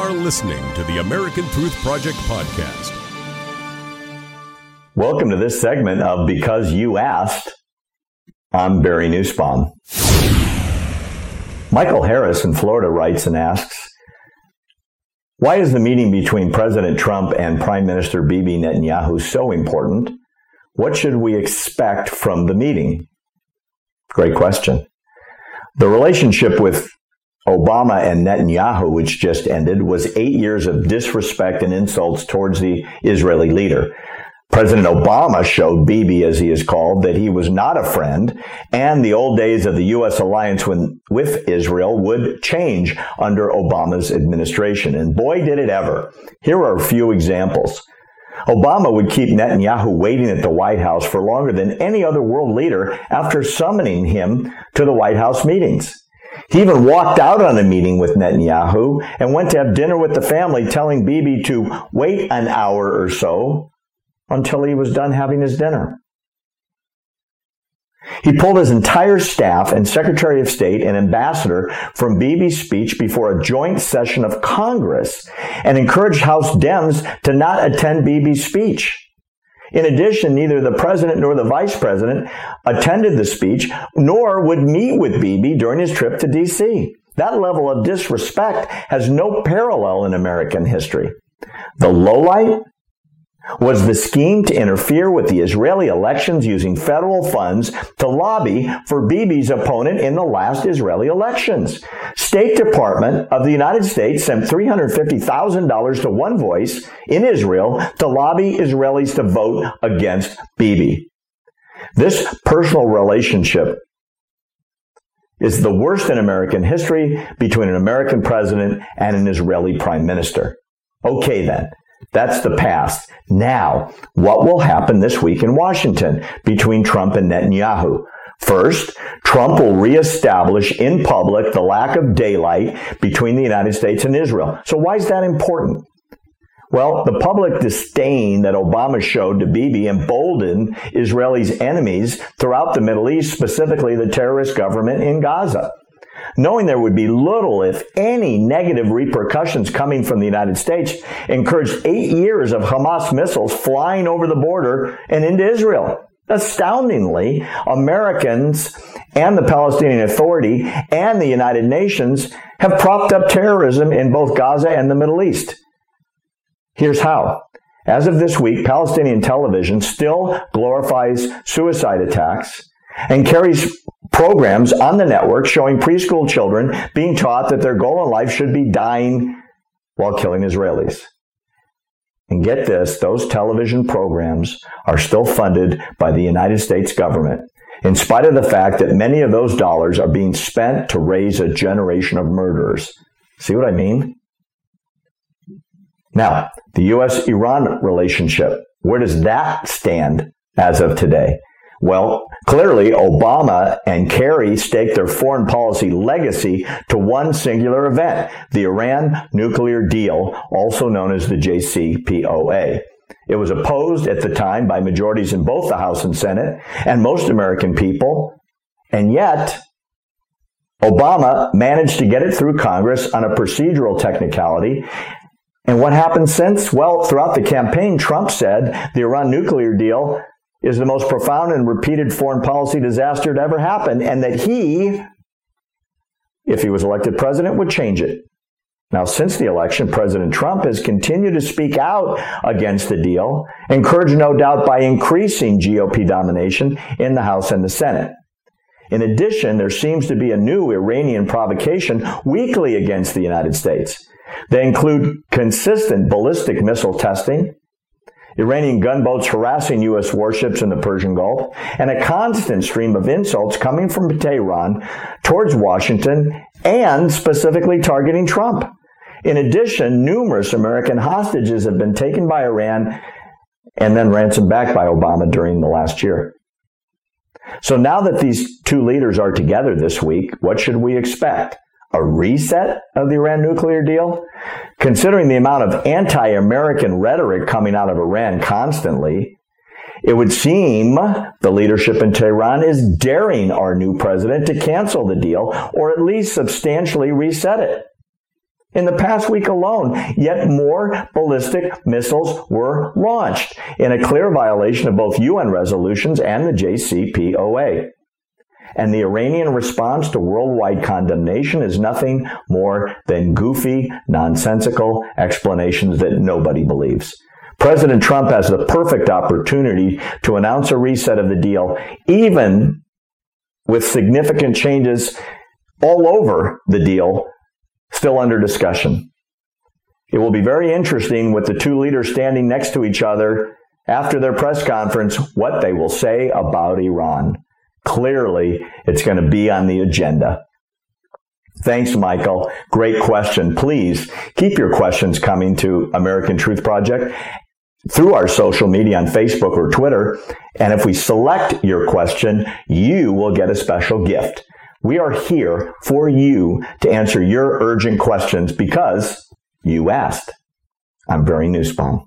are listening to the American Truth Project podcast. Welcome to this segment of Because You Asked. I'm Barry Nussbaum. Michael Harris in Florida writes and asks, why is the meeting between President Trump and Prime Minister Bibi Netanyahu so important? What should we expect from the meeting? Great question. The relationship with Obama and Netanyahu, which just ended, was eight years of disrespect and insults towards the Israeli leader. President Obama showed Bibi, as he is called, that he was not a friend, and the old days of the U.S. alliance when, with Israel would change under Obama's administration. And boy, did it ever. Here are a few examples. Obama would keep Netanyahu waiting at the White House for longer than any other world leader after summoning him to the White House meetings. He even walked out on a meeting with Netanyahu and went to have dinner with the family, telling Bibi to wait an hour or so until he was done having his dinner. He pulled his entire staff and Secretary of State and ambassador from Bibi's speech before a joint session of Congress and encouraged House Dems to not attend Bibi's speech. In addition, neither the president nor the vice president attended the speech, nor would meet with Bibi during his trip to D.C. That level of disrespect has no parallel in American history. The lowlight was the scheme to interfere with the Israeli elections using federal funds to lobby for Bibi's opponent in the last Israeli elections. State Department of the United States sent $350,000 to One Voice in Israel to lobby Israelis to vote against Bibi. This personal relationship is the worst in American history between an American president and an Israeli prime minister. Okay then. That's the past. Now, what will happen this week in Washington between Trump and Netanyahu? First, Trump will reestablish in public the lack of daylight between the United States and Israel. So why is that important? Well, the public disdain that Obama showed to Bibi emboldened Israelis' enemies throughout the Middle East, specifically the terrorist government in Gaza knowing there would be little, if any, negative repercussions coming from the United States, encouraged eight years of Hamas missiles flying over the border and into Israel. Astoundingly, Americans and the Palestinian Authority and the United Nations have propped up terrorism in both Gaza and the Middle East. Here's how. As of this week, Palestinian television still glorifies suicide attacks and carries programs on the network showing preschool children being taught that their goal in life should be dying while killing Israelis. And get this, those television programs are still funded by the United States government, in spite of the fact that many of those dollars are being spent to raise a generation of murderers. See what I mean? Now, the U.S. Iran relationship, where does that stand as of today? Well, clearly, Obama and Kerry staked their foreign policy legacy to one singular event, the Iran nuclear deal, also known as the JCPOA. It was opposed at the time by majorities in both the House and Senate and most American people, and yet Obama managed to get it through Congress on a procedural technicality. And what happened since? Well, throughout the campaign, Trump said the Iran nuclear deal is the most profound and repeated foreign policy disaster to ever happen, and that he, if he was elected president, would change it. Now, since the election, President Trump has continued to speak out against the deal, encouraged no doubt by increasing GOP domination in the House and the Senate. In addition, there seems to be a new Iranian provocation weekly against the United States. They include consistent ballistic missile testing, Iranian gunboats harassing U.S. warships in the Persian Gulf, and a constant stream of insults coming from Tehran towards Washington and specifically targeting Trump. In addition, numerous American hostages have been taken by Iran and then ransomed back by Obama during the last year. So now that these two leaders are together this week, what should we expect? A reset of the Iran nuclear deal? Considering the amount of anti American rhetoric coming out of Iran constantly, it would seem the leadership in Tehran is daring our new president to cancel the deal or at least substantially reset it. in the past week alone, yet more ballistic missiles were launched in a clear violation of both UN resolutions and the JCPOA. And the Iranian response to worldwide condemnation is nothing more than goofy, nonsensical explanations that nobody believes. President Trump has the perfect opportunity to announce a reset of the deal, even with significant changes all over the deal still under discussion. It will be very interesting with the two leaders standing next to each other after their press conference what they will say about Iran. Clearly, it's going to be on the agenda. Thanks, Michael. Great question. Please keep your questions coming to American Truth Project through our social media on Facebook or Twitter. And if we select your question, you will get a special gift. We are here for you to answer your urgent questions because you asked. I'm Barry Nussbaum.